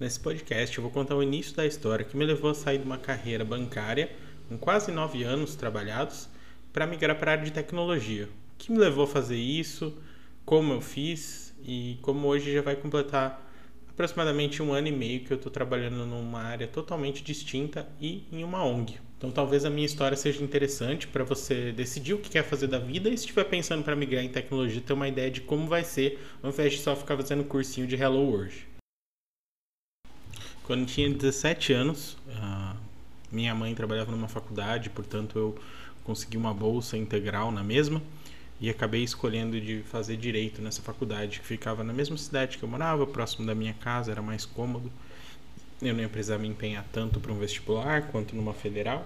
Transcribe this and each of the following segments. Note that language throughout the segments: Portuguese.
Nesse podcast eu vou contar o início da história que me levou a sair de uma carreira bancária, com quase nove anos trabalhados, para migrar para a área de tecnologia. O que me levou a fazer isso, como eu fiz e como hoje já vai completar aproximadamente um ano e meio que eu estou trabalhando numa área totalmente distinta e em uma ONG. Então talvez a minha história seja interessante para você decidir o que quer fazer da vida e se estiver pensando para migrar em tecnologia, ter uma ideia de como vai ser, ao invés de só ficar fazendo cursinho de Hello World. Quando tinha 17 anos, minha mãe trabalhava numa faculdade, portanto eu consegui uma bolsa integral na mesma e acabei escolhendo de fazer direito nessa faculdade que ficava na mesma cidade que eu morava, próximo da minha casa, era mais cômodo. Eu não ia precisar me empenhar tanto para um vestibular quanto numa federal.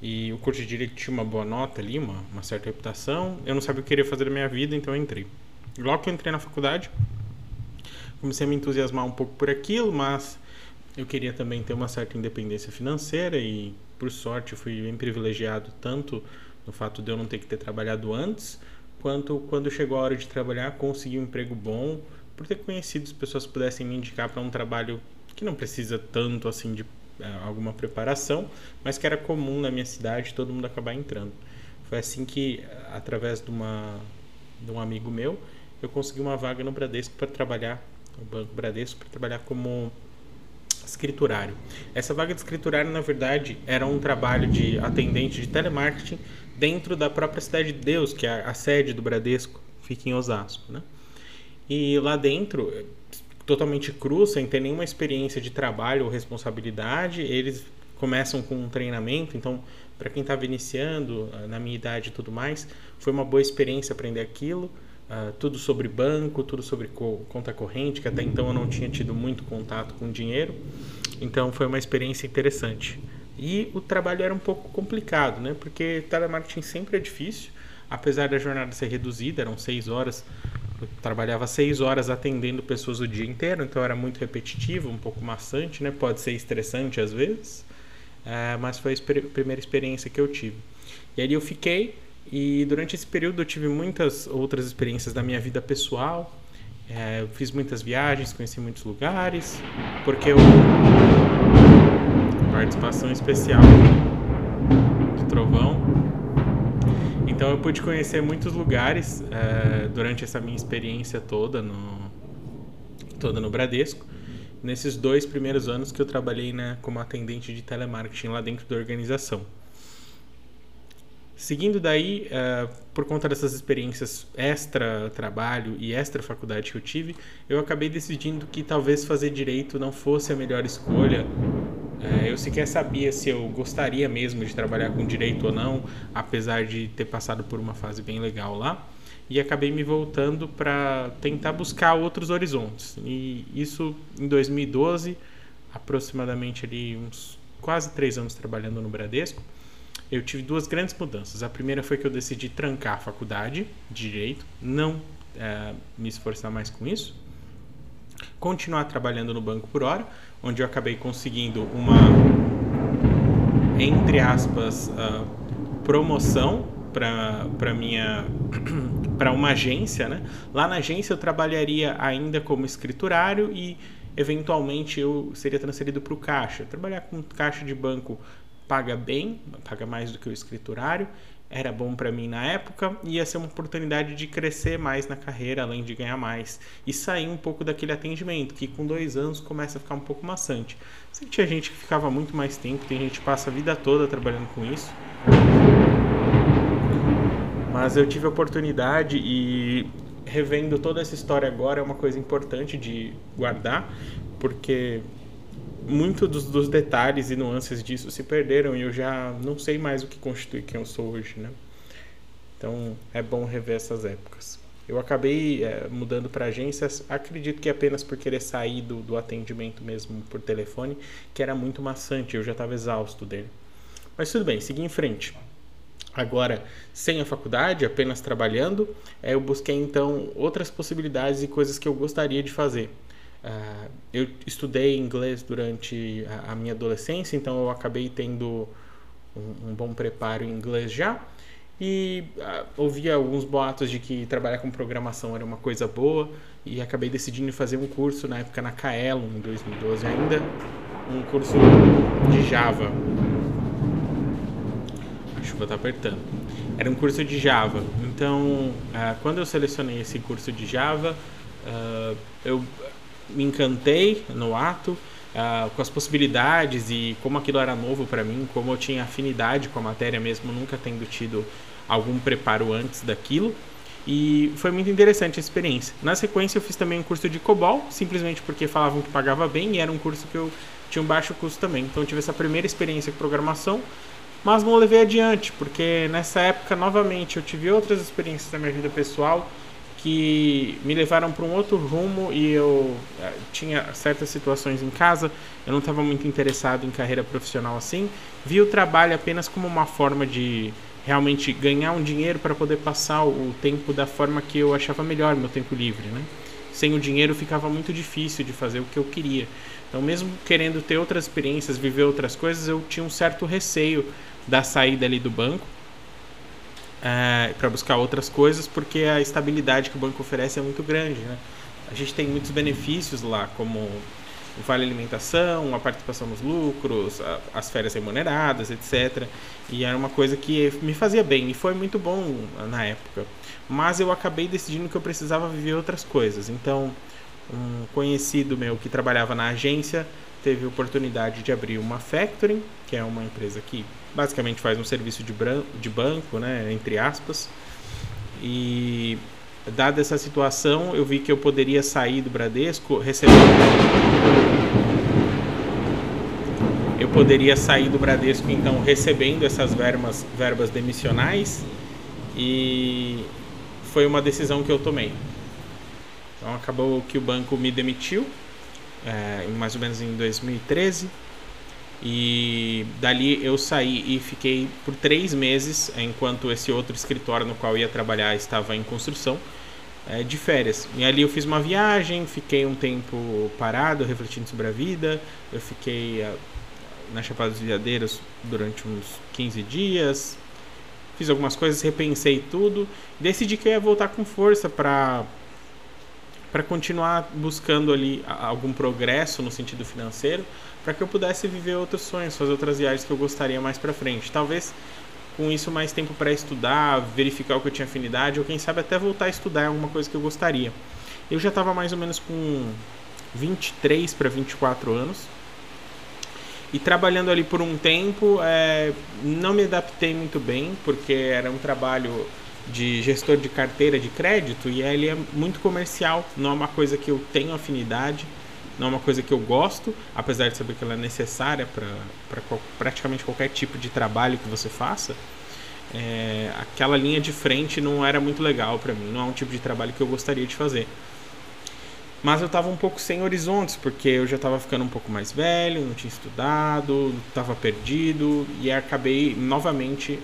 E o curso de direito tinha uma boa nota ali, uma, uma certa reputação. Eu não sabia o que queria fazer da minha vida, então eu entrei. Logo que eu entrei na faculdade, comecei a me entusiasmar um pouco por aquilo, mas eu queria também ter uma certa independência financeira e, por sorte, fui bem privilegiado tanto no fato de eu não ter que ter trabalhado antes, quanto quando chegou a hora de trabalhar, consegui um emprego bom, por ter conhecido as pessoas pudessem me indicar para um trabalho que não precisa tanto assim de é, alguma preparação, mas que era comum na minha cidade todo mundo acabar entrando. Foi assim que, através de, uma, de um amigo meu, eu consegui uma vaga no Bradesco para trabalhar, no Banco Bradesco, para trabalhar como escriturário. Essa vaga de escriturário, na verdade, era um trabalho de atendente de telemarketing dentro da própria cidade de Deus, que é a sede do Bradesco, fica em Osasco, né? E lá dentro, totalmente cru, sem ter nenhuma experiência de trabalho ou responsabilidade, eles começam com um treinamento, então para quem estava iniciando, ah, na minha idade e tudo mais, foi uma boa experiência aprender aquilo. Uh, tudo sobre banco, tudo sobre co conta corrente, que até então eu não tinha tido muito contato com dinheiro. Então foi uma experiência interessante. E o trabalho era um pouco complicado, né? Porque telemarketing sempre é difícil, apesar da jornada ser reduzida, eram seis horas. Eu trabalhava seis horas atendendo pessoas o dia inteiro, então era muito repetitivo, um pouco maçante, né? Pode ser estressante às vezes, uh, mas foi a primeira experiência que eu tive. E ali eu fiquei e durante esse período eu tive muitas outras experiências da minha vida pessoal. É, eu fiz muitas viagens, conheci muitos lugares, porque eu. Participação especial de Trovão. Então eu pude conhecer muitos lugares é, durante essa minha experiência toda no, toda no Bradesco. Nesses dois primeiros anos que eu trabalhei né, como atendente de telemarketing lá dentro da organização. Seguindo daí, uh, por conta dessas experiências extra trabalho e extra faculdade que eu tive, eu acabei decidindo que talvez fazer direito não fosse a melhor escolha. Uh, eu sequer sabia se eu gostaria mesmo de trabalhar com direito ou não, apesar de ter passado por uma fase bem legal lá. E acabei me voltando para tentar buscar outros horizontes. E isso em 2012, aproximadamente ali uns quase três anos trabalhando no Bradesco eu tive duas grandes mudanças. A primeira foi que eu decidi trancar a faculdade de direito, não é, me esforçar mais com isso, continuar trabalhando no banco por hora, onde eu acabei conseguindo uma, entre aspas, uh, promoção para minha para uma agência, né? Lá na agência eu trabalharia ainda como escriturário e eventualmente eu seria transferido para o caixa. Trabalhar com caixa de banco paga bem, paga mais do que o escriturário, era bom para mim na época, ia ser uma oportunidade de crescer mais na carreira, além de ganhar mais, e sair um pouco daquele atendimento, que com dois anos começa a ficar um pouco maçante. Sei que tinha gente que ficava muito mais tempo, tem gente que passa a vida toda trabalhando com isso. Mas eu tive a oportunidade e revendo toda essa história agora é uma coisa importante de guardar, porque muito dos, dos, detalhes e nuances disso se perderam e eu já não sei mais o que constitui quem eu sou hoje, né? Então é bom rever essas épocas. Eu acabei é, mudando para agências, acredito que apenas por querer sair do, do atendimento mesmo por telefone, que era muito maçante, eu já estava exausto dele. Mas tudo bem, segui em frente. Agora, sem a faculdade, apenas trabalhando, é, eu busquei então outras possibilidades e coisas que eu gostaria de fazer. Uh, eu estudei inglês durante a, a, minha adolescência, então eu acabei tendo um, um, bom preparo em inglês já. e uh, ouvia alguns boatos de que trabalhar com programação era uma coisa boa e acabei decidindo fazer um curso na época na Kaelon em 2012 ainda, um curso de Java. A chuva está apertando. Era um curso de Java. Então, uh, quando eu selecionei esse curso de Java, eu me encantei no ato uh, com as possibilidades e como aquilo era novo para mim, como eu tinha afinidade com a matéria mesmo, nunca tendo tido algum preparo antes daquilo. E foi muito interessante a experiência. Na sequência, eu fiz também um curso de COBOL, simplesmente porque falavam que pagava bem e era um curso que eu tinha um baixo custo também. Então, eu tive essa primeira experiência com programação, mas não levei adiante, porque nessa época, novamente, eu tive outras experiências na minha vida pessoal que me levaram para um outro rumo e eu eh, tinha certas situações em casa, eu não estava muito interessado em carreira profissional assim, vi o trabalho apenas como uma forma de realmente ganhar um dinheiro para poder passar o tempo da forma que eu achava melhor, meu tempo livre, né? Sem o dinheiro ficava muito difícil de fazer o que eu queria. Então, mesmo querendo ter outras experiências, viver outras coisas, eu tinha um certo receio da saída ali do banco é, para buscar outras coisas, porque a estabilidade que o banco oferece é muito grande. Né? A gente tem muitos benefícios lá, como o vale alimentação, a participação nos lucros, a, as férias remuneradas, etc. E era uma coisa que me fazia bem e foi muito bom na época. Mas eu acabei decidindo que eu precisava viver outras coisas. Então, um conhecido meu que trabalhava na agência teve a oportunidade de abrir uma factoring, que é uma empresa que basicamente faz um serviço de, de banco, né, entre aspas. E dada essa situação, eu vi que eu poderia sair do Bradesco recebendo eu poderia sair do Bradesco então recebendo essas verbas, verbas demissionais e foi uma decisão que eu tomei. Então acabou que o banco me demitiu, é, mais ou menos em 2013 e dali eu saí e fiquei por três meses, enquanto esse outro escritório no qual ia trabalhar estava em construção, é, de férias. E ali eu fiz uma viagem, fiquei um tempo parado, refletindo sobre a vida. Eu fiquei uh, na Chapada dos Veadeiros durante uns 15 dias. Fiz algumas coisas, repensei tudo. Decidi que eu ia voltar com força para para continuar buscando ali algum progresso no sentido financeiro, para que eu pudesse viver outros sonhos, fazer outras viagens que eu gostaria mais para frente. Talvez com isso mais tempo para estudar, verificar o que eu tinha afinidade, ou quem sabe até voltar a estudar alguma coisa que eu gostaria. Eu já estava mais ou menos com 23 para 24 anos. E trabalhando ali por um tempo, é, não me adaptei muito bem, porque era um trabalho de gestor de carteira de crédito e ele é muito comercial, não é uma coisa que eu tenho afinidade, não é uma coisa que eu gosto, apesar de saber que ela é necessária para praticamente qualquer tipo de trabalho que você faça. É, aquela linha de frente não era muito legal para mim, não é um tipo de trabalho que eu gostaria de fazer. Mas eu estava um pouco sem horizontes, porque eu já estava ficando um pouco mais velho, não tinha estudado, estava perdido e acabei novamente,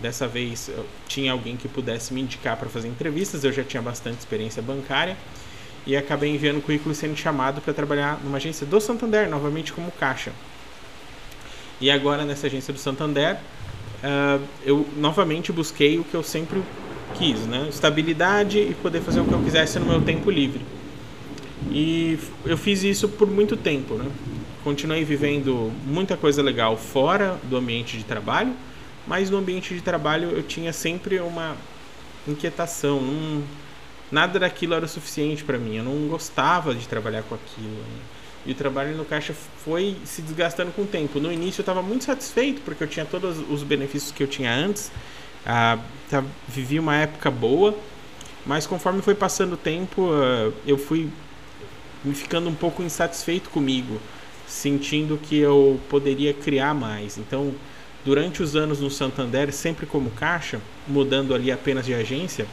dessa vez tinha alguém que pudesse me indicar para fazer entrevistas, eu já tinha bastante experiência bancária e acabei enviando o currículo sendo chamado para trabalhar numa agência do Santander, novamente como caixa. E agora nessa agência do Santander, uh, eu novamente busquei o que eu sempre quis, né? Estabilidade e poder fazer o que eu quisesse no meu tempo livre. E eu fiz isso por muito tempo, né? Continuei vivendo muita coisa legal fora do ambiente de trabalho, mas no ambiente de trabalho eu tinha sempre uma inquietação, um, nada daquilo era o suficiente para mim. Eu não gostava de trabalhar com aquilo. Né? E o trabalho no caixa foi se desgastando com o tempo. No início eu estava muito satisfeito porque eu tinha todos os benefícios que eu tinha antes. Ah, vivi uma época boa, mas conforme foi passando o tempo, ah, eu fui me ficando um pouco insatisfeito comigo, sentindo que eu poderia criar mais. Então, durante os anos no Santander, sempre como caixa, mudando ali apenas de agência,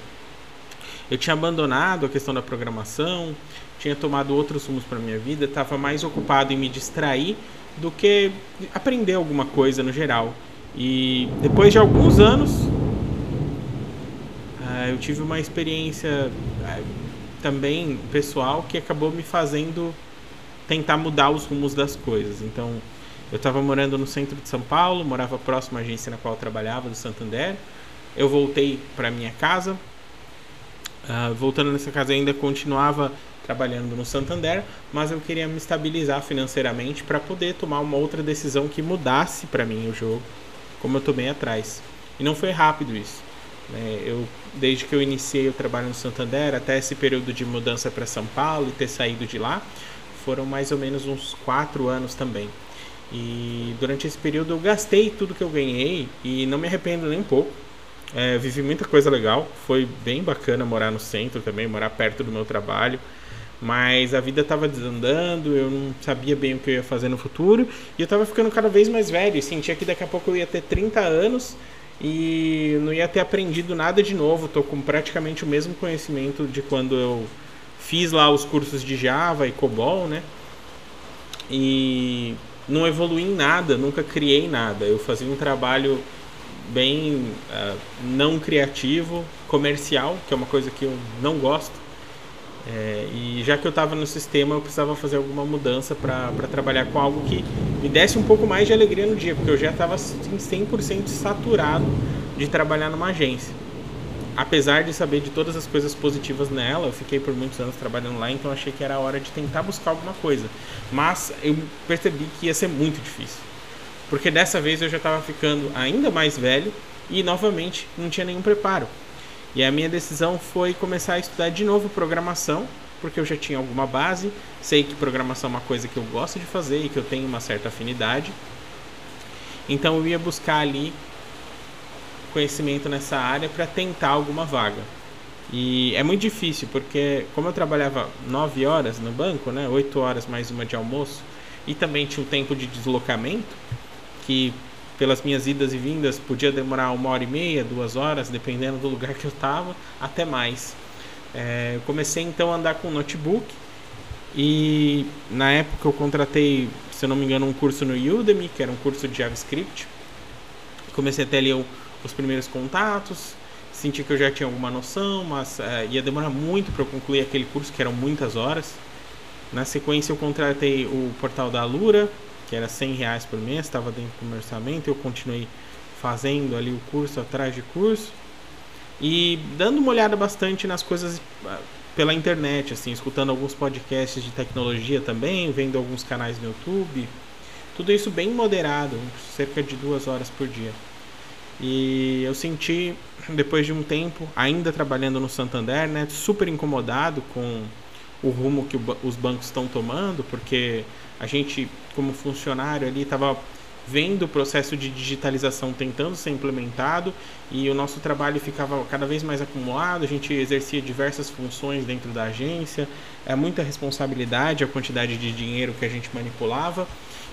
eu tinha abandonado a questão da programação, tinha tomado outros rumos para minha vida, estava mais ocupado em me distrair do que aprender alguma coisa no geral. E depois de alguns anos, uh, eu tive uma experiência também pessoal que acabou me fazendo tentar mudar os rumos das coisas. Então, eu estava morando no centro de São Paulo, morava próximo à agência na qual eu trabalhava, do Santander. eu voltei para minha casa. Uh, voltando nessa casa, ainda continuava trabalhando no Santander, mas eu queria me estabilizar financeiramente para poder tomar uma outra decisão que mudasse para mim o jogo, como eu tomei atrás. E não foi rápido isso. Né? Eu, desde que eu iniciei o trabalho no Santander até esse período de mudança para São Paulo e ter saído de lá, foram mais ou menos uns quatro anos também. E durante esse período eu gastei tudo que eu ganhei e não me arrependo nem um pouco. É, vivi muita coisa legal, foi bem bacana morar no centro também, morar perto do meu trabalho. Mas a vida estava desandando, eu não sabia bem o que eu ia fazer no futuro e eu estava ficando cada vez mais velho. Sentia que daqui a pouco eu ia ter 30 anos e não ia ter aprendido nada de novo. Estou com praticamente o mesmo conhecimento de quando eu fiz lá os cursos de Java e COBOL, né? E não evolui em nada, nunca criei nada. Eu fazia um trabalho bem uh, não criativo, comercial, que é uma coisa que eu não gosto. É, e já que eu estava no sistema, eu precisava fazer alguma mudança para trabalhar com algo que me desse um pouco mais de alegria no dia, porque eu já estava assim, 100% saturado de trabalhar numa agência apesar de saber de todas as coisas positivas nela, eu fiquei por muitos anos trabalhando lá, então achei que era hora de tentar buscar alguma coisa. Mas eu percebi que ia ser muito difícil. Porque dessa vez eu já estava ficando ainda mais velho e novamente não tinha nenhum preparo. E a minha decisão foi começar a estudar de novo programação, porque eu já tinha alguma base, sei que programação é uma coisa que eu gosto de fazer e que eu tenho uma certa afinidade. Então eu ia buscar ali conhecimento nessa área para tentar alguma vaga. E é muito difícil, porque como eu trabalhava 9 horas no banco, né, 8 horas mais uma de almoço, e também tinha um tempo de deslocamento, que pelas minhas idas e vindas podia demorar uma hora e meia, duas horas, dependendo do lugar que eu estava, até mais. É, eu comecei então a andar com notebook e na época eu contratei, se eu não me engano, um curso no Udemy, que era um curso de JavaScript. Comecei a ter ali os primeiros contatos, senti que eu já tinha alguma noção, mas uh, ia demorar muito para eu concluir aquele curso, que eram muitas horas. Na sequência, eu contratei o portal da Alura, que era 100 reais por mês, estava dentro do meu orçamento. Eu continuei fazendo ali o curso atrás de curso e dando uma olhada bastante nas coisas uh, pela internet, assim, escutando alguns podcasts de tecnologia também, vendo alguns canais no YouTube. Tudo isso bem moderado, cerca de duas horas por dia. E eu senti, depois de um tempo, ainda trabalhando no Santander, né, super incomodado com o rumo que o, os bancos estão tomando, porque a gente, como funcionário ali, estava vendo o processo de digitalização tentando ser implementado e o nosso trabalho ficava cada vez mais acumulado, a gente exercia diversas funções dentro da agência, é muita responsabilidade a quantidade de dinheiro que a gente manipulava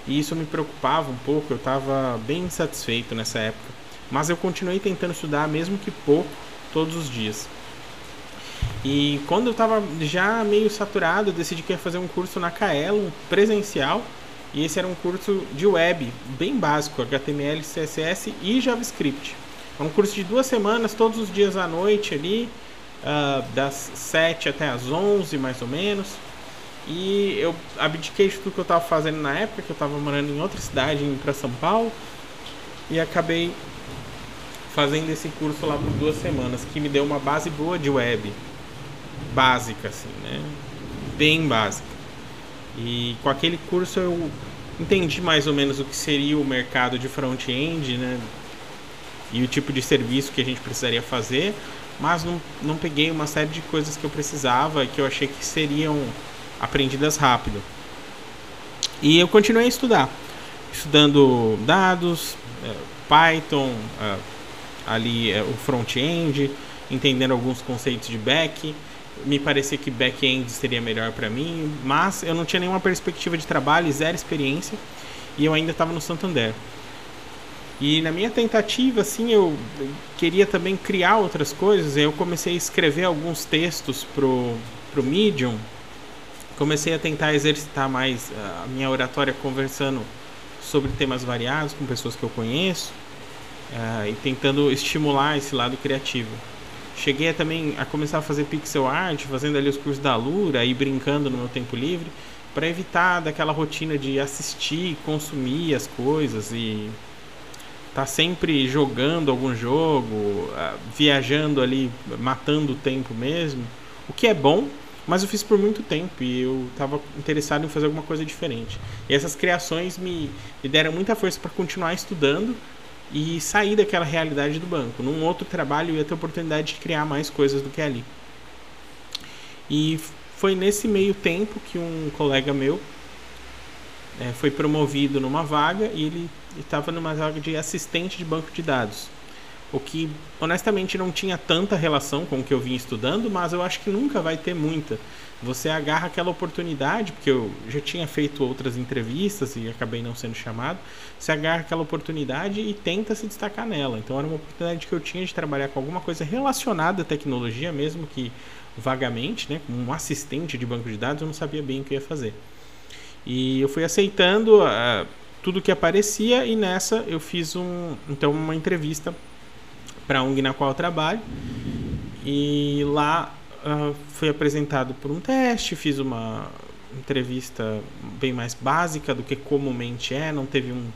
e isso me preocupava um pouco, eu estava bem insatisfeito nessa época. Mas eu continuei tentando estudar, mesmo que pouco, todos os dias. E quando eu estava já meio saturado, decidi que ia fazer um curso na Kaelo, presencial. E esse era um curso de web, bem básico, HTML, CSS e JavaScript. É um curso de duas semanas, todos os dias à noite ali, uh, das 7 até as 11 mais ou menos. E eu abdiquei de tudo que eu estava fazendo na época, que eu estava morando em outra cidade, indo para São Paulo. E acabei fazendo esse curso lá por duas semanas, que me deu uma base boa de web. Básica, assim, né? Bem básica. E com aquele curso eu entendi mais ou menos o que seria o mercado de front-end, né? E o tipo de serviço que a gente precisaria fazer, mas não, não peguei uma série de coisas que eu precisava que eu achei que seriam aprendidas rápido. E eu continuei a estudar, estudando dados, eh, Python, eh, ali é, o front-end, entendendo alguns conceitos de back. Me parecia que back-end seria melhor para mim, mas eu não tinha nenhuma perspectiva de trabalho, zero experiência, e eu ainda estava no Santander. E na minha tentativa, assim, eu queria também criar outras coisas. Eu comecei a escrever alguns textos pro, pro Medium. Comecei a tentar exercitar mais a minha oratória conversando sobre temas variados com pessoas que eu conheço uh, e tentando estimular esse lado criativo. Cheguei a, também a começar a fazer pixel art, fazendo ali os cursos da Lura e brincando no meu tempo livre, para evitar daquela rotina de assistir, consumir as coisas e tá sempre jogando algum jogo, viajando ali, matando o tempo mesmo, o que é bom, mas eu fiz por muito tempo e eu estava interessado em fazer alguma coisa diferente. E essas criações me, me deram muita força para continuar estudando e sair daquela realidade do banco. Num outro trabalho eu ia ter a oportunidade de criar mais coisas do que ali. E foi nesse meio tempo que um colega meu é, foi promovido numa vaga e ele estava numa vaga de assistente de banco de dados. O que honestamente não tinha tanta relação com o que eu vinha estudando, mas eu acho que nunca vai ter muita. Você agarra aquela oportunidade, porque eu já tinha feito outras entrevistas e acabei não sendo chamado. Você agarra aquela oportunidade e tenta se destacar nela. Então era uma oportunidade que eu tinha de trabalhar com alguma coisa relacionada à tecnologia, mesmo que vagamente, né, como um assistente de banco de dados, eu não sabia bem o que ia fazer. E eu fui aceitando uh, tudo que aparecia e nessa eu fiz um, então uma entrevista para a ONG na qual eu trabalho. E lá uh, fui apresentado por um teste, fiz uma entrevista bem mais básica do que comumente é, não teve um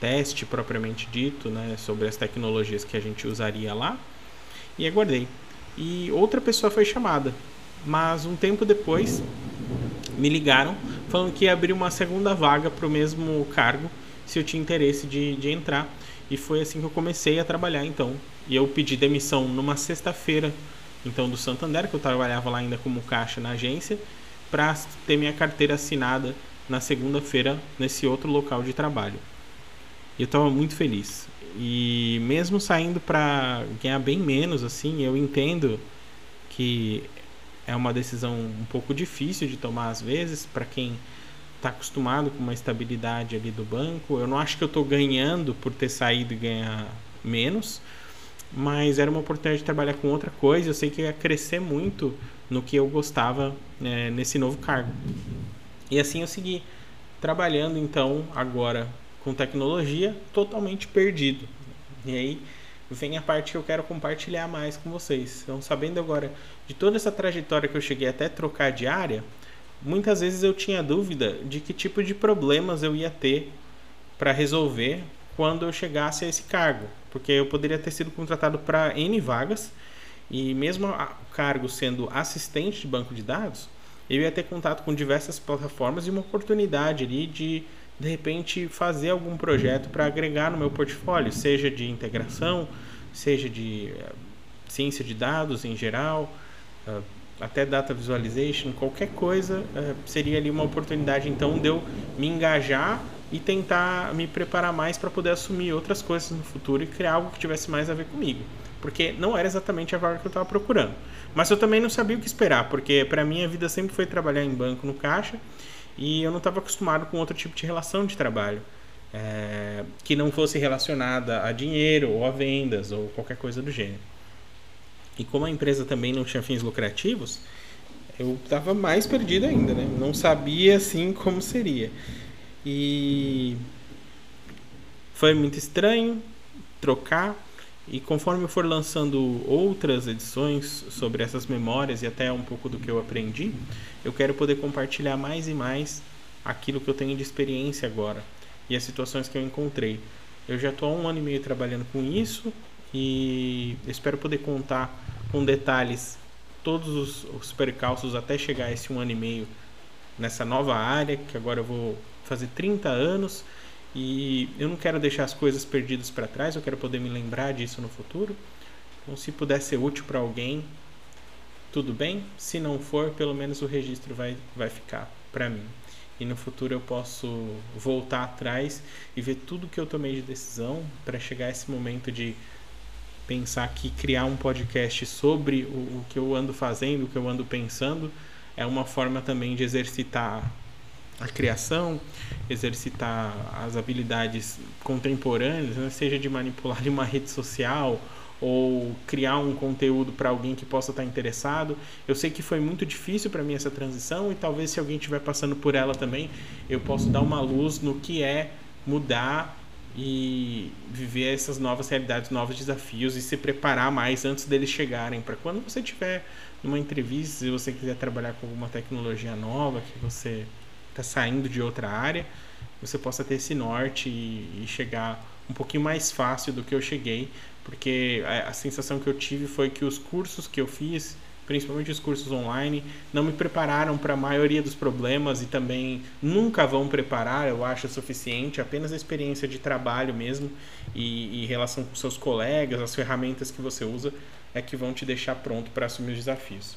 teste propriamente dito né, sobre as tecnologias que a gente usaria lá. E aguardei. E outra pessoa foi chamada, mas um tempo depois me ligaram falando que ia abrir uma segunda vaga para o mesmo cargo se eu tinha interesse de, de entrar. E foi assim que eu comecei a trabalhar então. E eu pedi demissão numa sexta-feira então do Santander, que eu trabalhava lá ainda como caixa na agência, para ter minha carteira assinada na segunda-feira nesse outro local de trabalho. Eu estava muito feliz. E mesmo saindo para ganhar bem menos assim, eu entendo que é uma decisão um pouco difícil de tomar às vezes para quem está acostumado com uma estabilidade ali do banco. Eu não acho que eu estou ganhando por ter saído e ganhar menos, mas era uma oportunidade de trabalhar com outra coisa. Eu sei que ia crescer muito no que eu gostava né, nesse novo cargo. E assim eu segui trabalhando então agora com tecnologia totalmente perdido. E aí vem a parte que eu quero compartilhar mais com vocês. Então, sabendo agora de toda essa trajetória que eu cheguei até trocar de área, muitas vezes eu tinha dúvida de que tipo de problemas eu ia ter para resolver quando eu chegasse a esse cargo, porque eu poderia ter sido contratado para N vagas e mesmo o cargo sendo assistente de banco de dados, eu ia ter contato com diversas plataformas e uma oportunidade ali de de repente fazer algum projeto para agregar no meu portfólio, seja de integração, seja de uh, ciência de dados em geral, uh, até data visualization, qualquer coisa uh, seria ali uma oportunidade então de eu me engajar e tentar me preparar mais para poder assumir outras coisas no futuro e criar algo que tivesse mais a ver comigo, porque não era exatamente a vaga que eu estava procurando. Mas eu também não sabia o que esperar, porque para mim a vida sempre foi trabalhar em banco no caixa e eu não estava acostumado com outro tipo de relação de trabalho. É, que não fosse relacionada a dinheiro ou a vendas ou qualquer coisa do gênero. E como a empresa também não tinha fins lucrativos, eu estava mais perdido ainda, né? Não sabia assim como seria. E foi muito estranho trocar. E conforme eu for lançando outras edições sobre essas memórias e até um pouco do que eu aprendi, eu quero poder compartilhar mais e mais aquilo que eu tenho de experiência agora e as situações que eu encontrei. Eu já estou há um ano e meio trabalhando com isso e espero poder contar com detalhes todos os, os percalços até chegar a esse um ano e meio nessa nova área, que agora eu vou fazer 30 anos e eu não quero deixar as coisas perdidas para trás, eu quero poder me lembrar disso no futuro. Então, se puder ser útil para alguém, tudo bem. Se não for, pelo menos o registro vai, vai ficar para mim. E no futuro eu posso voltar atrás e ver tudo que eu tomei de decisão para chegar a esse momento de pensar que criar um podcast sobre o, o que eu ando fazendo, o que eu ando pensando, é uma forma também de exercitar a criação, exercitar as habilidades contemporâneas, né? seja de manipular uma rede social ou criar um conteúdo para alguém que possa estar interessado. Eu sei que foi muito difícil para mim essa transição e talvez se alguém estiver passando por ela também, eu possa dar uma luz no que é mudar e viver essas novas realidades, novos desafios e se preparar mais antes deles chegarem para quando você tiver numa entrevista, se você quiser trabalhar com alguma tecnologia nova que você está saindo de outra área, você possa ter esse norte e, e chegar um pouquinho mais fácil do que eu cheguei, porque a, a sensação que eu tive foi que os cursos que eu fiz principalmente os cursos online, não me prepararam para a maioria dos problemas e também nunca vão preparar, eu acho, o suficiente. Apenas a experiência de trabalho mesmo e, e relação com seus colegas, as ferramentas que você usa, é que vão te deixar pronto para assumir os desafios.